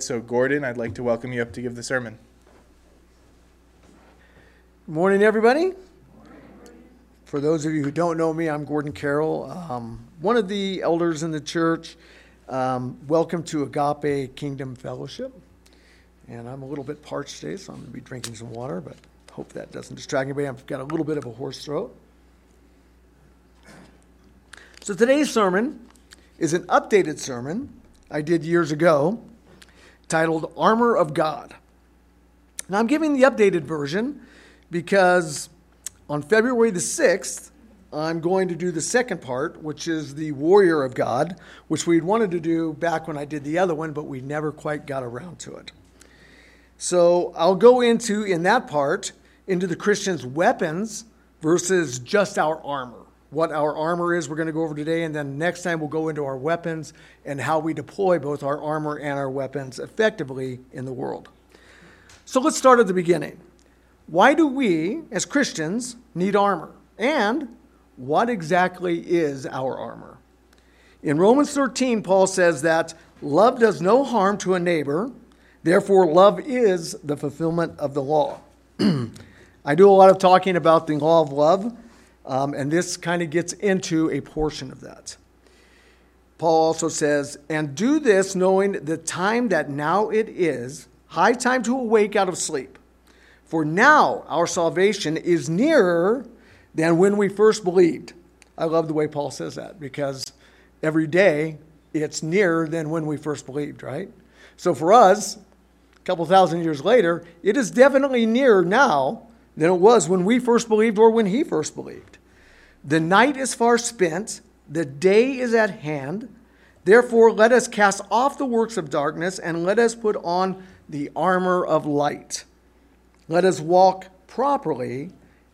So, Gordon, I'd like to welcome you up to give the sermon. Morning, everybody. For those of you who don't know me, I'm Gordon Carroll, um, one of the elders in the church. Um, welcome to Agape Kingdom Fellowship. And I'm a little bit parched today, so I'm going to be drinking some water, but hope that doesn't distract anybody. I've got a little bit of a hoarse throat. So today's sermon is an updated sermon I did years ago titled Armor of God. Now I'm giving the updated version because on February the 6th, I'm going to do the second part, which is the Warrior of God, which we'd wanted to do back when I did the other one, but we never quite got around to it. So I'll go into, in that part, into the Christian's weapons versus just our armor. What our armor is, we're going to go over today, and then next time we'll go into our weapons and how we deploy both our armor and our weapons effectively in the world. So let's start at the beginning. Why do we, as Christians, need armor? And what exactly is our armor? In Romans 13, Paul says that love does no harm to a neighbor, therefore, love is the fulfillment of the law. I do a lot of talking about the law of love, um, and this kind of gets into a portion of that. Paul also says, And do this knowing the time that now it is, high time to awake out of sleep. For now our salvation is nearer than when we first believed. I love the way Paul says that because every day it's nearer than when we first believed, right? So for us, a couple thousand years later, it is definitely nearer now than it was when we first believed or when he first believed. The night is far spent, the day is at hand. Therefore, let us cast off the works of darkness and let us put on the armor of light. Let us walk properly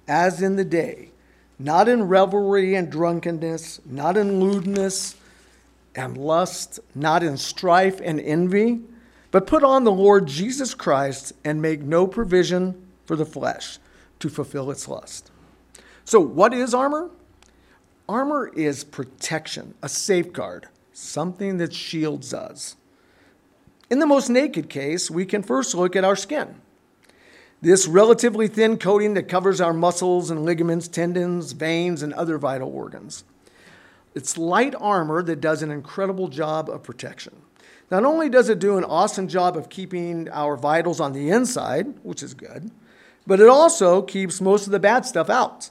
as in the day, not in revelry and drunkenness, not in lewdness and lust, not in strife and envy, but put on the Lord Jesus Christ and make no provision for the flesh to fulfill its lust. So, what is armor? Armor is protection, a safeguard, something that shields us. In the most naked case, we can first look at our skin. This relatively thin coating that covers our muscles and ligaments, tendons, veins, and other vital organs. It's light armor that does an incredible job of protection. Not only does it do an awesome job of keeping our vitals on the inside, which is good, but it also keeps most of the bad stuff out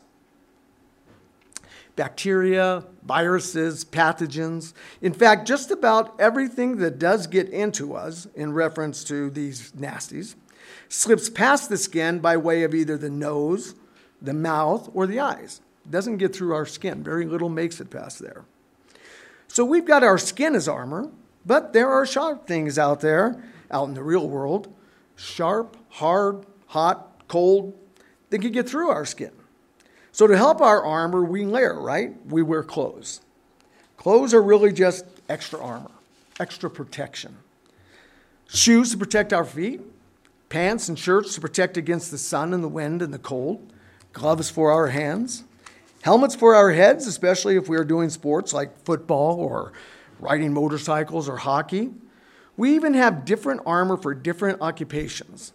bacteria, viruses, pathogens. In fact, just about everything that does get into us, in reference to these nasties, slips past the skin by way of either the nose, the mouth, or the eyes. It doesn't get through our skin. Very little makes it past there. So we've got our skin as armor, but there are sharp things out there, out in the real world. Sharp, hard, hot, cold, they can get through our skin. So, to help our armor, we layer, right? We wear clothes. Clothes are really just extra armor, extra protection. Shoes to protect our feet, pants and shirts to protect against the sun and the wind and the cold, gloves for our hands, helmets for our heads, especially if we are doing sports like football or riding motorcycles or hockey. We even have different armor for different occupations.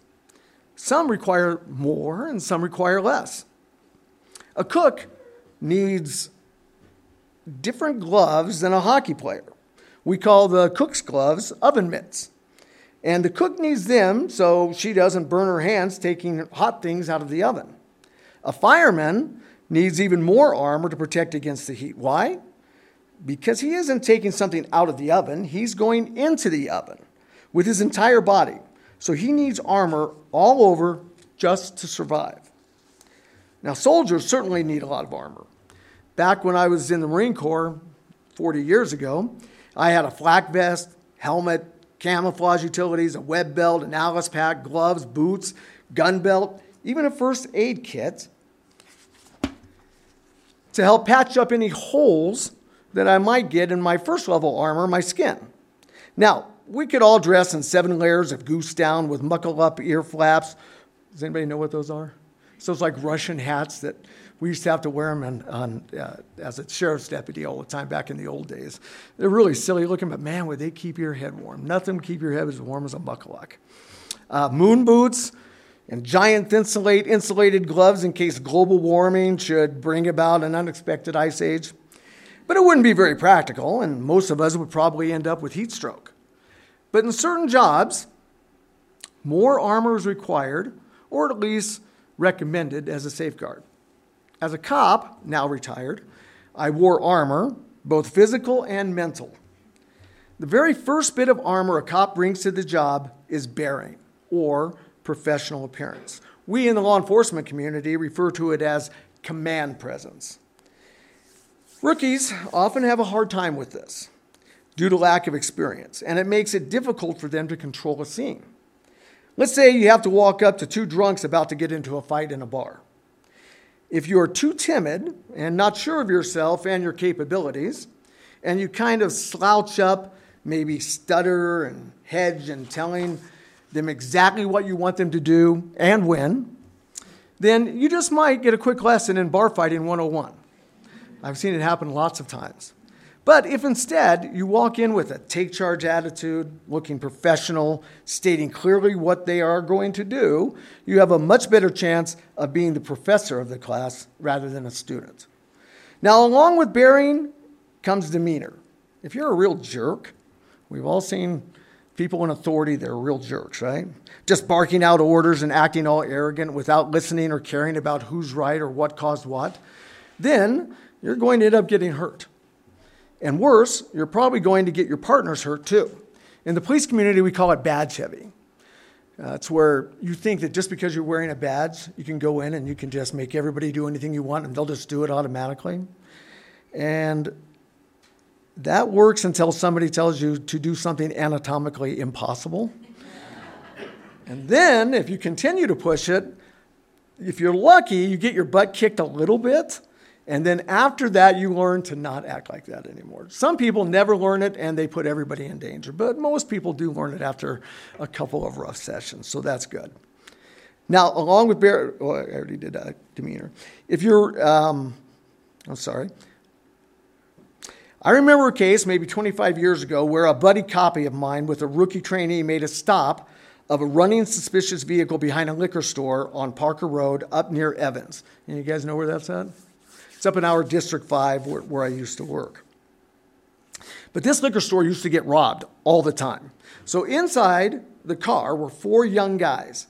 Some require more and some require less. A cook needs different gloves than a hockey player. We call the cook's gloves oven mitts. And the cook needs them so she doesn't burn her hands taking hot things out of the oven. A fireman needs even more armor to protect against the heat. Why? Because he isn't taking something out of the oven, he's going into the oven with his entire body. So he needs armor all over just to survive. Now, soldiers certainly need a lot of armor. Back when I was in the Marine Corps 40 years ago, I had a flak vest, helmet, camouflage utilities, a web belt, an ALICE pack, gloves, boots, gun belt, even a first aid kit to help patch up any holes that I might get in my first level armor, my skin. Now, we could all dress in seven layers of goose down with muckle up ear flaps. Does anybody know what those are? So it's like Russian hats that We used to have to wear them on, on, uh, as a sheriff's deputy all the time back in the old days. They're really silly looking, but man, would they keep your head warm. Nothing would keep your head as warm as a buckalock. Uh, moon boots and giant insulate, insulated gloves in case global warming should bring about an unexpected ice age. But it wouldn't be very practical, and most of us would probably end up with heat stroke. But in certain jobs, more armor is required, or at least recommended as a safeguard. As a cop, now retired, I wore armor, both physical and mental. The very first bit of armor a cop brings to the job is bearing, or professional appearance. We in the law enforcement community refer to it as command presence. Rookies often have a hard time with this due to lack of experience, and it makes it difficult for them to control a scene. Let's say you have to walk up to two drunks about to get into a fight in a bar. If you are too timid and not sure of yourself and your capabilities, and you kind of slouch up, maybe stutter and hedge and telling them exactly what you want them to do and when, then you just might get a quick lesson in bar fighting 101. I've seen it happen lots of times. But if instead you walk in with a take charge attitude, looking professional, stating clearly what they are going to do, you have a much better chance of being the professor of the class rather than a student. Now, along with bearing comes demeanor. If you're a real jerk, we've all seen people in authority, they're real jerks, right? Just barking out orders and acting all arrogant without listening or caring about who's right or what caused what, then you're going to end up getting hurt. And worse, you're probably going to get your partners hurt too. In the police community, we call it badge heavy. Uh, it's where you think that just because you're wearing a badge, you can go in and you can just make everybody do anything you want and they'll just do it automatically. And that works until somebody tells you to do something anatomically impossible. And then, if you continue to push it, if you're lucky, you get your butt kicked a little bit. And then after that, you learn to not act like that anymore. Some people never learn it and they put everybody in danger, but most people do learn it after a couple of rough sessions, so that's good. Now, along with bear, oh, I already did uh, demeanor. If you're, um, I'm sorry, I remember a case maybe 25 years ago where a buddy copy of mine with a rookie trainee made a stop of a running suspicious vehicle behind a liquor store on Parker Road up near Evans. And you guys know where that's at? It's up in our District 5 where, where I used to work. But this liquor store used to get robbed all the time. So inside the car were four young guys,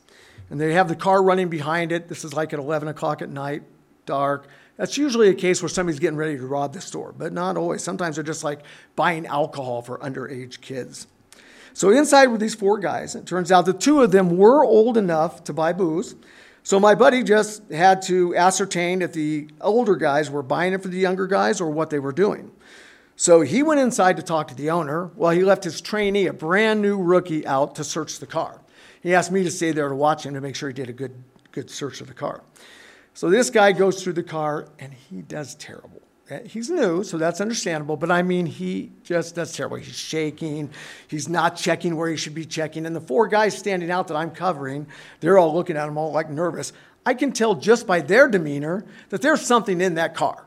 and they have the car running behind it. This is like at 11 o'clock at night, dark. That's usually a case where somebody's getting ready to rob the store, but not always. Sometimes they're just like buying alcohol for underage kids. So inside were these four guys. It turns out the two of them were old enough to buy booze. So my buddy just had to ascertain if the older guys were buying it for the younger guys or what they were doing. So he went inside to talk to the owner while he left his trainee, a brand new rookie, out to search the car. He asked me to stay there to watch him to make sure he did a good, good search of the car. So this guy goes through the car and he does terrible. Uh, he's new, so that's understandable, but I mean, he just does terrible. He's shaking. He's not checking where he should be checking. And the four guys standing out that I'm covering, they're all looking at him all like nervous. I can tell just by their demeanor that there's something in that car.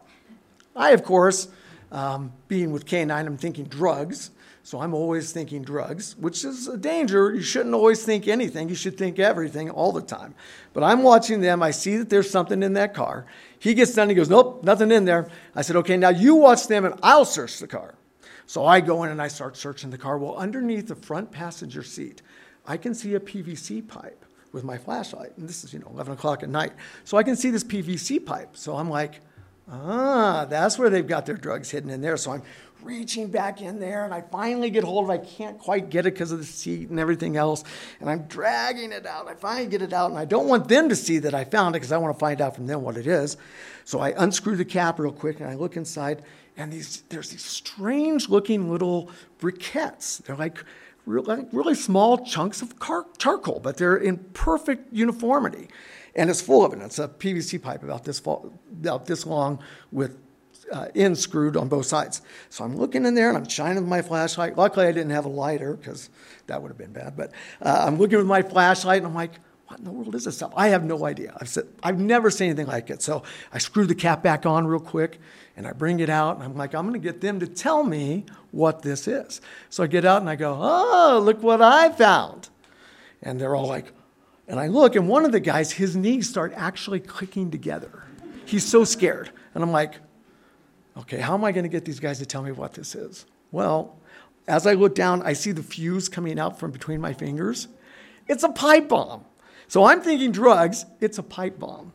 I, of course, um, being with K9, I'm thinking drugs. So I'm always thinking drugs, which is a danger. You shouldn't always think anything. You should think everything all the time. But I'm watching them. I see that there's something in that car. He gets done. He goes, Nope, nothing in there. I said, Okay, now you watch them and I'll search the car. So I go in and I start searching the car. Well, underneath the front passenger seat, I can see a PVC pipe with my flashlight. And this is, you know, 11 o'clock at night. So I can see this PVC pipe. So I'm like, Ah, that's where they've got their drugs hidden in there. So I'm reaching back in there and I finally get hold of it. I can't quite get it because of the seat and everything else. And I'm dragging it out. I finally get it out and I don't want them to see that I found it because I want to find out from them what it is. So I unscrew the cap real quick and I look inside and these, there's these strange looking little briquettes. They're like really, really small chunks of car- charcoal, but they're in perfect uniformity. And it's full of it. It's a PVC pipe about this, about this long with uh, in screwed on both sides. So I'm looking in there and I'm shining with my flashlight. Luckily, I didn't have a lighter because that would have been bad. But uh, I'm looking with my flashlight and I'm like, what in the world is this stuff? I have no idea. I've said, I've never seen anything like it. So I screw the cap back on real quick and I bring it out and I'm like, I'm going to get them to tell me what this is. So I get out and I go, oh, look what I found. And they're all like, and I look and one of the guys, his knees start actually clicking together. He's so scared. And I'm like, okay, how am I going to get these guys to tell me what this is? Well, as I look down, I see the fuse coming out from between my fingers. It's a pipe bomb. So I'm thinking drugs, it's a pipe bomb.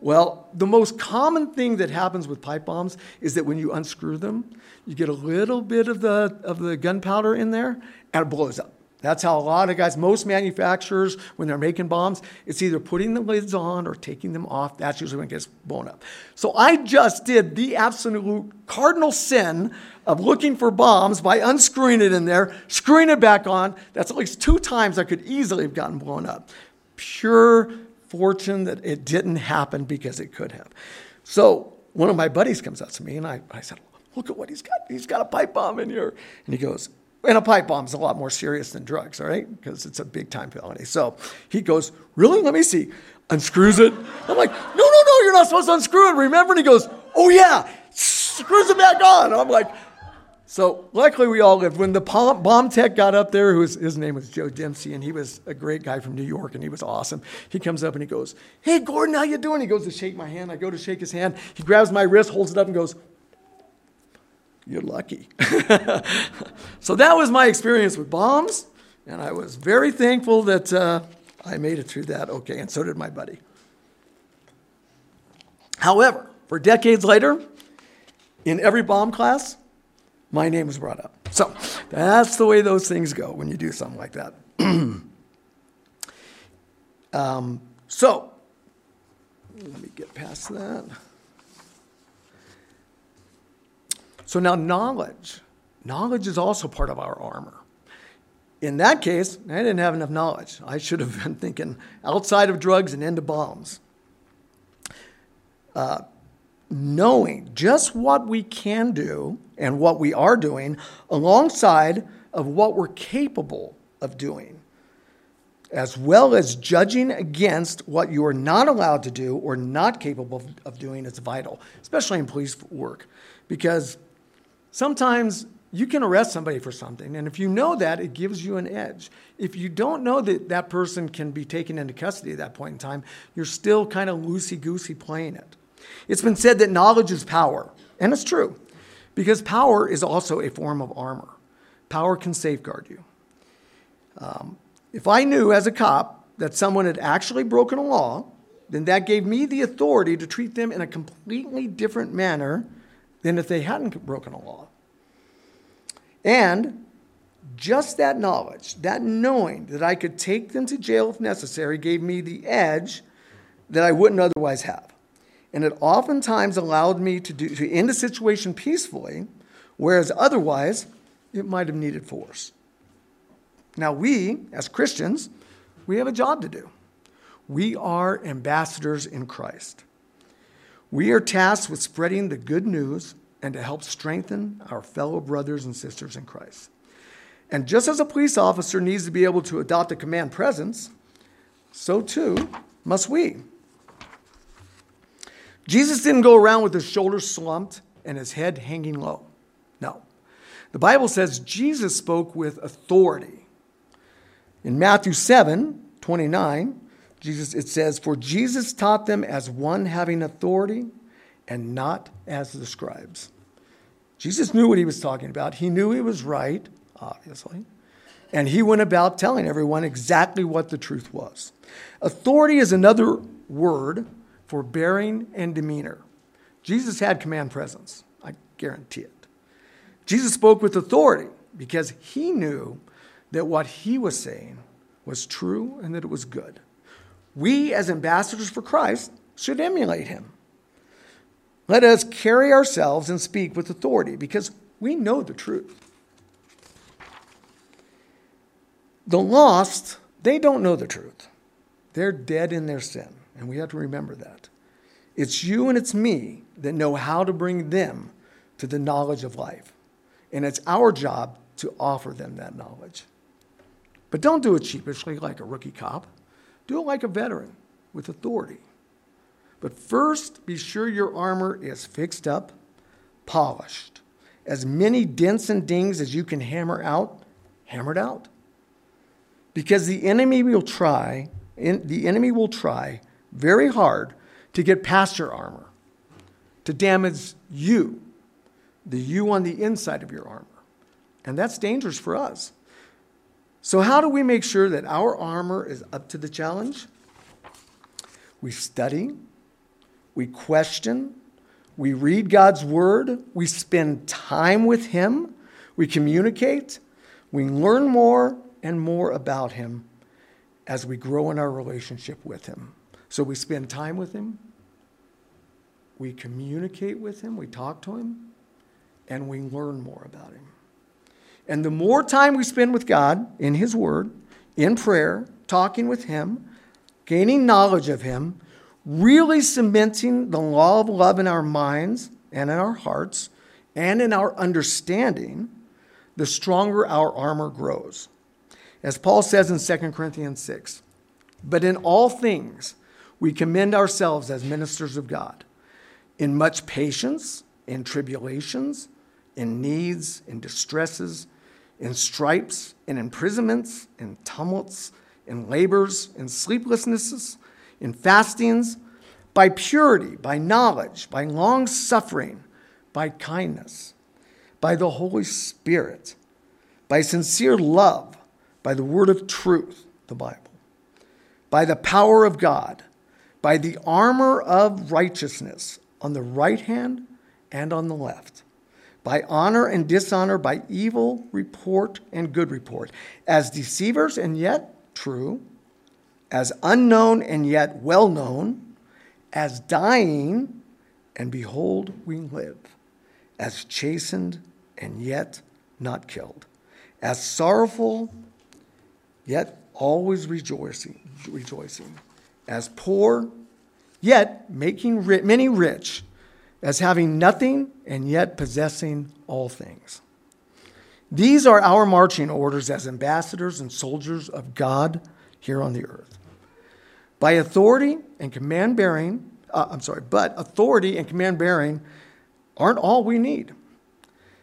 Well, the most common thing that happens with pipe bombs is that when you unscrew them, you get a little bit of the, of the gunpowder in there and it blows up. That's how a lot of guys, most manufacturers, when they're making bombs, it's either putting the lids on or taking them off. That's usually when it gets blown up. So I just did the absolute cardinal sin of looking for bombs by unscrewing it in there, screwing it back on. That's at least two times I could easily have gotten blown up. Pure fortune that it didn't happen because it could have. So one of my buddies comes up to me and I, I said, Look at what he's got. He's got a pipe bomb in here. And he goes, and a pipe bomb is a lot more serious than drugs, all right? Because it's a big time felony. So he goes, Really? Let me see. Unscrews it. I'm like, No, no, no, you're not supposed to unscrew it. Remember? And he goes, Oh, yeah. Screws it back on. I'm like, so luckily we all lived. When the bomb tech got up there, was, his name was Joe Dempsey, and he was a great guy from New York, and he was awesome. He comes up and he goes, "Hey Gordon, how you doing?" He goes to shake my hand. I go to shake his hand. He grabs my wrist, holds it up, and goes, you're lucky. so that was my experience with bombs, and I was very thankful that uh, I made it through that okay, and so did my buddy. However, for decades later, in every bomb class, my name was brought up. So that's the way those things go when you do something like that. um, so let me get past that. So now, knowledge. Knowledge is also part of our armor. In that case, I didn't have enough knowledge. I should have been thinking outside of drugs and into bombs. Uh, knowing just what we can do and what we are doing alongside of what we're capable of doing, as well as judging against what you are not allowed to do or not capable of doing is vital, especially in police work, because Sometimes you can arrest somebody for something, and if you know that, it gives you an edge. If you don't know that that person can be taken into custody at that point in time, you're still kind of loosey goosey playing it. It's been said that knowledge is power, and it's true, because power is also a form of armor. Power can safeguard you. Um, if I knew as a cop that someone had actually broken a law, then that gave me the authority to treat them in a completely different manner than if they hadn't broken a law. And just that knowledge, that knowing that I could take them to jail if necessary, gave me the edge that I wouldn't otherwise have. And it oftentimes allowed me to, do, to end a situation peacefully, whereas otherwise it might have needed force. Now, we, as Christians, we have a job to do. We are ambassadors in Christ. We are tasked with spreading the good news and to help strengthen our fellow brothers and sisters in Christ. And just as a police officer needs to be able to adopt a command presence, so too must we. Jesus didn't go around with his shoulders slumped and his head hanging low. No. The Bible says Jesus spoke with authority. In Matthew 7 29, Jesus, it says, For Jesus taught them as one having authority and not as the scribes. Jesus knew what he was talking about. He knew he was right, obviously. And he went about telling everyone exactly what the truth was. Authority is another word for bearing and demeanor. Jesus had command presence, I guarantee it. Jesus spoke with authority because he knew that what he was saying was true and that it was good. We, as ambassadors for Christ, should emulate him. Let us carry ourselves and speak with authority because we know the truth. The lost, they don't know the truth. They're dead in their sin, and we have to remember that. It's you and it's me that know how to bring them to the knowledge of life. And it's our job to offer them that knowledge. But don't do it sheepishly like a rookie cop. Do it like a veteran with authority. But first, be sure your armor is fixed up, polished. As many dents and dings as you can hammer out, hammer it out. Because the enemy will try, the enemy will try very hard to get past your armor, to damage you, the you on the inside of your armor. And that's dangerous for us. So, how do we make sure that our armor is up to the challenge? We study, we question, we read God's word, we spend time with Him, we communicate, we learn more and more about Him as we grow in our relationship with Him. So we spend time with Him, we communicate with Him, we talk to Him, and we learn more about Him. And the more time we spend with God in His Word, in prayer, talking with Him, gaining knowledge of Him, really cementing the law of love in our minds and in our hearts and in our understanding, the stronger our armor grows. As Paul says in 2 Corinthians 6, but in all things we commend ourselves as ministers of God, in much patience, in tribulations, in needs, in distresses, in stripes, in imprisonments, in tumults, in labors, in sleeplessnesses, in fastings, by purity, by knowledge, by long suffering, by kindness, by the Holy Spirit, by sincere love, by the word of truth, the Bible, by the power of God, by the armor of righteousness on the right hand and on the left, by honor and dishonor, by evil report and good report, as deceivers and yet true as unknown and yet well known, as dying, and behold, we live, as chastened and yet not killed, as sorrowful, yet always rejoicing, rejoicing, as poor, yet making many rich, as having nothing and yet possessing all things. These are our marching orders as ambassadors and soldiers of God here on the earth. By authority and command bearing, uh, I'm sorry, but authority and command bearing aren't all we need.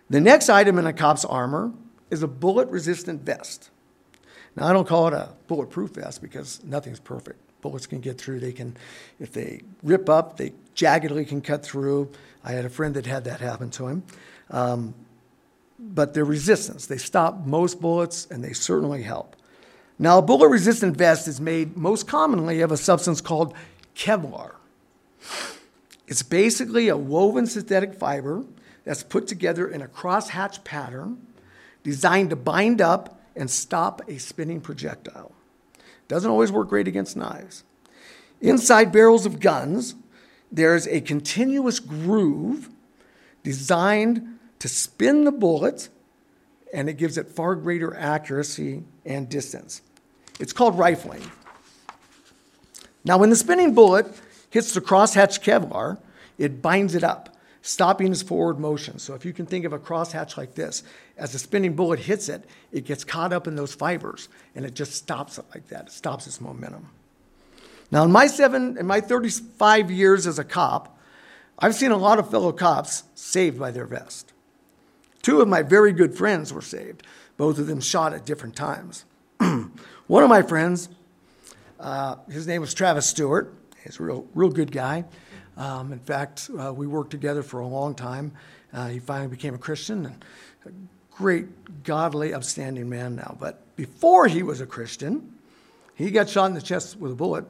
The next item in a cop's armor is a bullet resistant vest. Now, I don't call it a bulletproof vest because nothing's perfect. Bullets can get through. They can, if they rip up, they jaggedly can cut through. I had a friend that had that happen to him. Um, but they're resistance. They stop most bullets and they certainly help. Now, a bullet resistant vest is made most commonly of a substance called Kevlar. It's basically a woven synthetic fiber that's put together in a crosshatch pattern designed to bind up and stop a spinning projectile. Doesn't always work great against knives. Inside barrels of guns, there's a continuous groove designed to spin the bullet, and it gives it far greater accuracy and distance. It's called rifling. Now, when the spinning bullet hits the crosshatch Kevlar, it binds it up, stopping its forward motion. So, if you can think of a crosshatch like this, as the spinning bullet hits it, it gets caught up in those fibers and it just stops it like that. It stops its momentum. Now, in my seven, in my 35 years as a cop, I've seen a lot of fellow cops saved by their vest. Two of my very good friends were saved, both of them shot at different times. One of my friends, uh, his name was Travis Stewart. He's a real, real good guy. Um, in fact, uh, we worked together for a long time. Uh, he finally became a Christian and a great, godly, upstanding man now. But before he was a Christian, he got shot in the chest with a bullet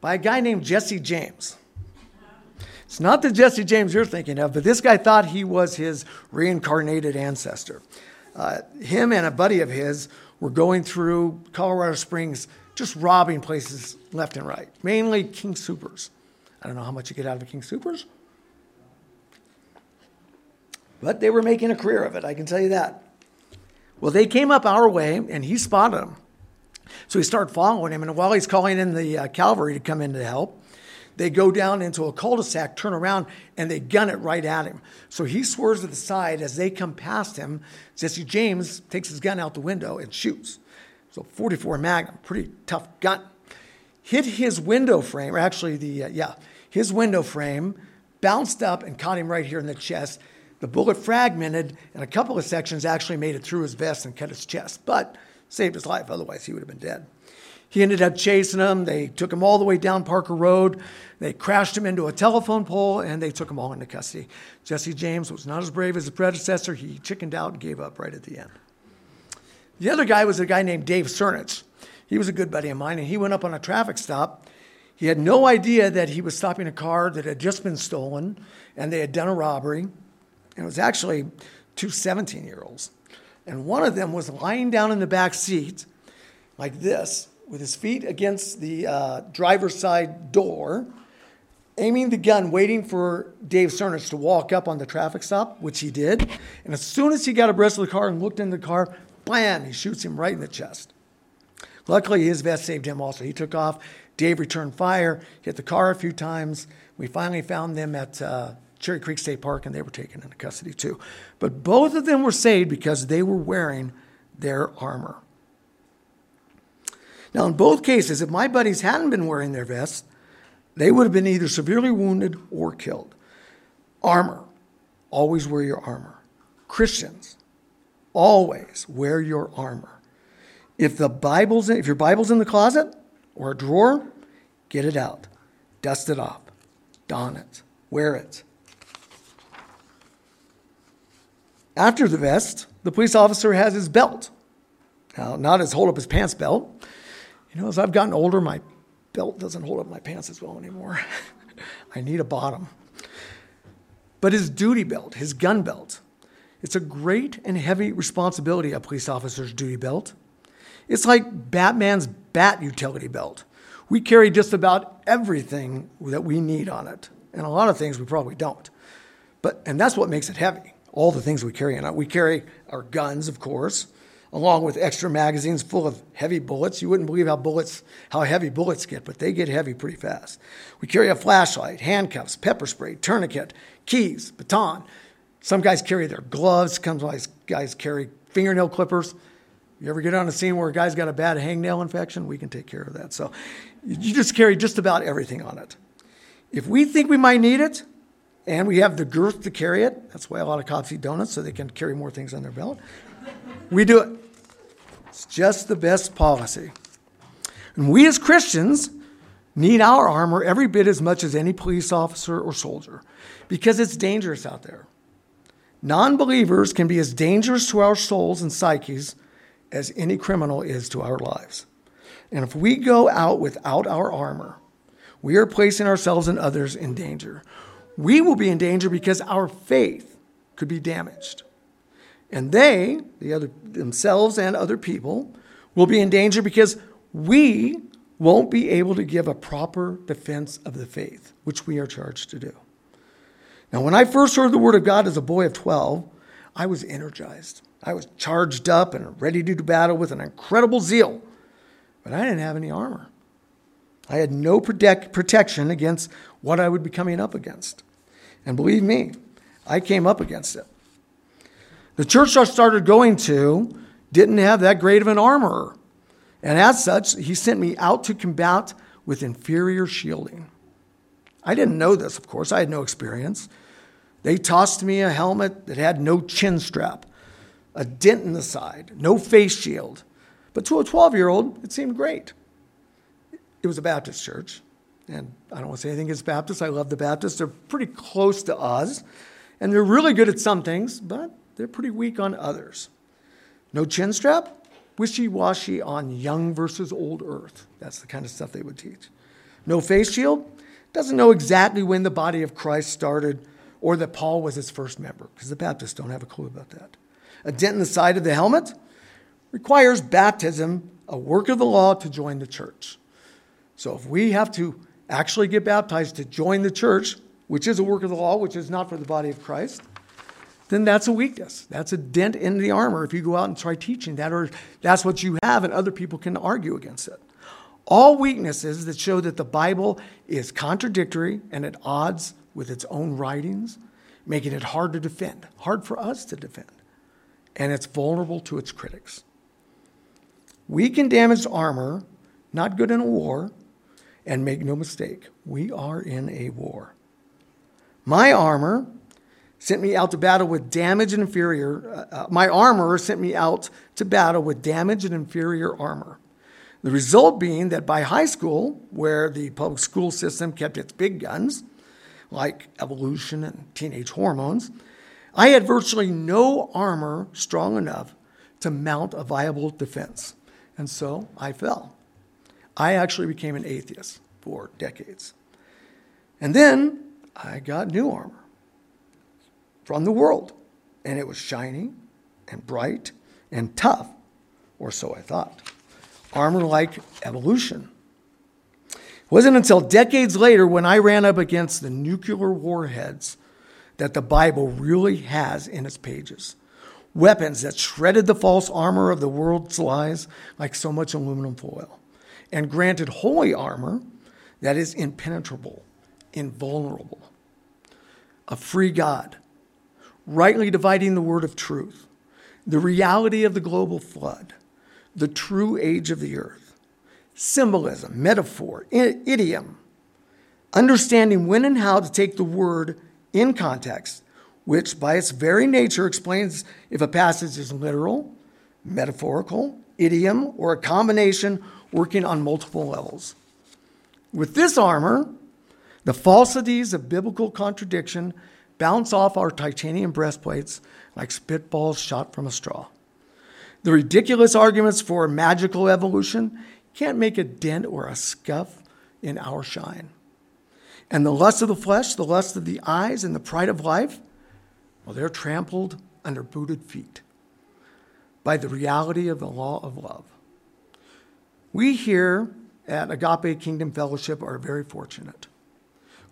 by a guy named Jesse James. It's not the Jesse James you're thinking of, but this guy thought he was his reincarnated ancestor. Uh, him and a buddy of his were going through Colorado Springs, just robbing places left and right, mainly King Soopers. I don't know how much you get out of King Soopers, but they were making a career of it, I can tell you that. Well, they came up our way, and he spotted them. So he started following him, and while he's calling in the uh, cavalry to come in to help, they go down into a cul-de-sac, turn around, and they gun it right at him. So he swerves to the side as they come past him. Jesse James takes his gun out the window and shoots. So 44 Magnum, pretty tough gun. Hit his window frame, or actually the, uh, yeah, his window frame, bounced up and caught him right here in the chest. The bullet fragmented, and a couple of sections actually made it through his vest and cut his chest, but saved his life. Otherwise, he would have been dead. He ended up chasing them. They took him all the way down Parker Road. They crashed him into a telephone pole, and they took him all into custody. Jesse James was not as brave as his predecessor. He chickened out and gave up right at the end. The other guy was a guy named Dave Cernich. He was a good buddy of mine, and he went up on a traffic stop. He had no idea that he was stopping a car that had just been stolen, and they had done a robbery. And it was actually two 17 year olds. And one of them was lying down in the back seat like this, with his feet against the uh, driver's side door, aiming the gun, waiting for Dave Cernich to walk up on the traffic stop, which he did. And as soon as he got abreast of the car and looked in the car, blam, he shoots him right in the chest. Luckily, his vest saved him also. He took off. Dave returned fire, hit the car a few times. We finally found them at uh, Cherry Creek State Park, and they were taken into custody too. But both of them were saved because they were wearing their armor. Now, in both cases, if my buddies hadn't been wearing their vests, they would have been either severely wounded or killed. Armor. Always wear your armor. Christians. Always wear your armor. If the Bible's if your Bible's in the closet or a drawer, get it out. Dust it off. Don it. Wear it. After the vest, the police officer has his belt. Now, not his hold up his pants belt. You know, as I've gotten older, my belt doesn't hold up my pants as well anymore. I need a bottom. But his duty belt, his gun belt, it's a great and heavy responsibility, a police officer's duty belt. It's like Batman's bat utility belt. We carry just about everything that we need on it, and a lot of things we probably don't. But and that's what makes it heavy. All the things we carry in it. We carry our guns, of course, along with extra magazines full of heavy bullets. You wouldn't believe how bullets, how heavy bullets get, but they get heavy pretty fast. We carry a flashlight, handcuffs, pepper spray, tourniquet, keys, baton. Some guys carry their gloves. Some guys carry fingernail clippers. You ever get on a scene where a guy's got a bad hangnail infection? We can take care of that. So you just carry just about everything on it. If we think we might need it, and we have the girth to carry it, that's why a lot of cops eat donuts so they can carry more things on their belt. We do it. It's just the best policy. And we as Christians need our armor every bit as much as any police officer or soldier because it's dangerous out there. Non believers can be as dangerous to our souls and psyches as any criminal is to our lives. And if we go out without our armor, we are placing ourselves and others in danger. We will be in danger because our faith could be damaged. And they, the other themselves and other people, will be in danger because we won't be able to give a proper defense of the faith, which we are charged to do. Now, when I first heard the word of God as a boy of 12, I was energized. I was charged up and ready to do battle with an incredible zeal, but I didn't have any armor. I had no protect, protection against what I would be coming up against. And believe me, I came up against it. The church I started going to didn't have that great of an armorer. And as such, he sent me out to combat with inferior shielding. I didn't know this, of course, I had no experience. They tossed me a helmet that had no chin strap, a dent in the side, no face shield. But to a 12 year old, it seemed great. It was a Baptist church. And I don't want to say anything against Baptists. I love the Baptists. They're pretty close to us. And they're really good at some things, but they're pretty weak on others. No chin strap? Wishy washy on young versus old earth. That's the kind of stuff they would teach. No face shield? Doesn't know exactly when the body of Christ started or that Paul was its first member, because the Baptists don't have a clue about that. A dent in the side of the helmet requires baptism, a work of the law to join the church. So if we have to actually get baptized to join the church, which is a work of the law, which is not for the body of Christ, then that's a weakness. That's a dent in the armor if you go out and try teaching that, or that's what you have, and other people can argue against it. All weaknesses that show that the Bible is contradictory and at odds with its own writings, making it hard to defend, hard for us to defend, and it's vulnerable to its critics. Weak and damaged armor, not good in a war, And make no mistake, we are in a war. My armor sent me out to battle with damage and inferior. Uh, uh, my armor sent me out to battle with damage and inferior armor. The result being that by high school, where the public school system kept its big guns, like evolution and teenage hormones, I had virtually no armor strong enough to mount a viable defense. And so I fell. I actually became an atheist for decades. And then I got new armor from the world. And it was shiny and bright and tough, or so I thought. Armor like evolution. It wasn't until decades later when I ran up against the nuclear warheads that the Bible really has in its pages. Weapons that shredded the false armor of the world's lies like so much aluminum foil, and granted holy armor that is impenetrable, invulnerable. A free God rightly dividing the word of truth, the reality of the global flood, the true age of the earth, symbolism, metaphor, idiom, understanding when and how to take the word in context, which by its very nature explains if a passage is literal, metaphorical, idiom, or a combination working on multiple levels. With this armor, the falsities of biblical contradiction bounce off our titanium breastplates like spitballs shot from a straw. The ridiculous arguments for magical evolution can't make a dent or a scuff in our shine. And the lust of the flesh, the lust of the eyes, and the pride of life, well, they're trampled under booted feet by the reality of the law of love. We here at Agape Kingdom Fellowship are very fortunate.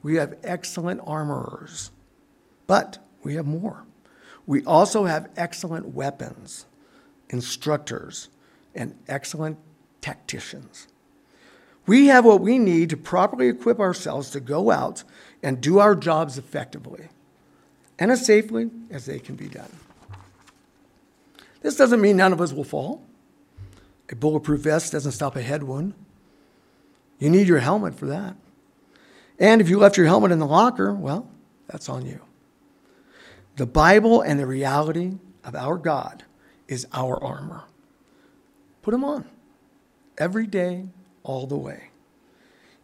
We have excellent armorers but we have more. We also have excellent weapons, instructors, and excellent tacticians. We have what we need to properly equip ourselves to go out and do our jobs effectively and as safely as they can be done. This doesn't mean none of us will fall. A bulletproof vest doesn't stop a head wound. You need your helmet for that. And if you left your helmet in the locker, well, that's on you. The Bible and the reality of our God is our armor. Put them on every day, all the way.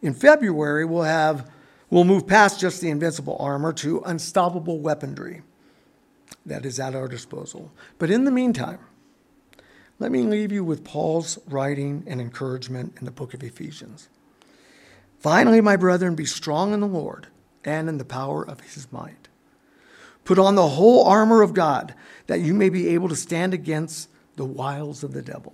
In February, we'll have we'll move past just the invincible armor to unstoppable weaponry that is at our disposal. But in the meantime, let me leave you with Paul's writing and encouragement in the book of Ephesians. Finally, my brethren, be strong in the Lord and in the power of his might. Put on the whole armor of God, that you may be able to stand against the wiles of the devil.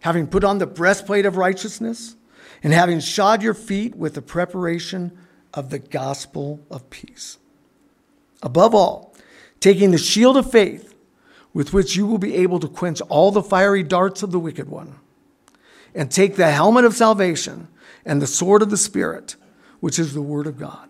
having put on the breastplate of righteousness, and having shod your feet with the preparation of the gospel of peace. Above all, taking the shield of faith, with which you will be able to quench all the fiery darts of the wicked one, and take the helmet of salvation and the sword of the Spirit, which is the word of God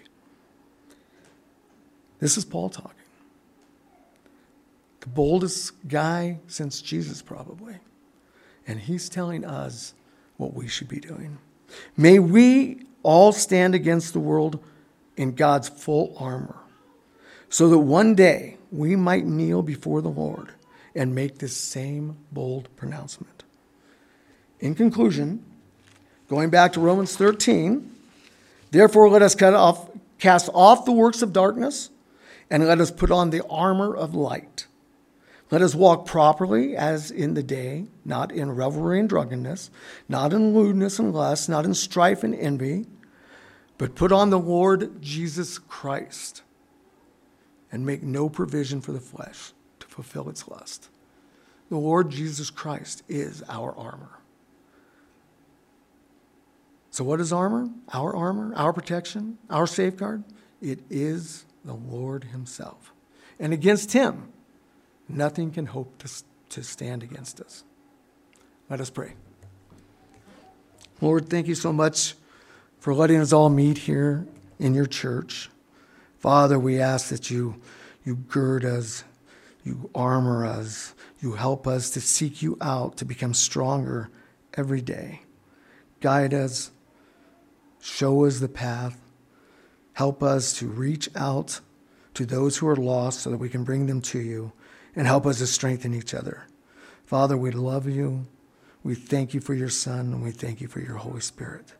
This is Paul talking. The boldest guy since Jesus, probably. And he's telling us what we should be doing. May we all stand against the world in God's full armor, so that one day we might kneel before the Lord and make this same bold pronouncement. In conclusion, going back to Romans 13, therefore let us cut off, cast off the works of darkness and let us put on the armor of light. Let us walk properly as in the day, not in revelry and drunkenness, not in lewdness and lust, not in strife and envy, but put on the Lord Jesus Christ and make no provision for the flesh to fulfill its lust. The Lord Jesus Christ is our armor. So, what is armor? Our armor, our protection, our safeguard? It is the Lord Himself. And against Him, nothing can hope to, to stand against us. Let us pray. Lord, thank you so much for letting us all meet here in your church. Father, we ask that you, you gird us, you armor us, you help us to seek you out, to become stronger every day. Guide us, show us the path, help us to reach out to those who are lost so that we can bring them to you, and help us to strengthen each other. Father, we love you. We thank you for your Son, and we thank you for your Holy Spirit.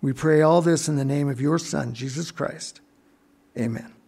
We pray all this in the name of your Son, Jesus Christ. Amen.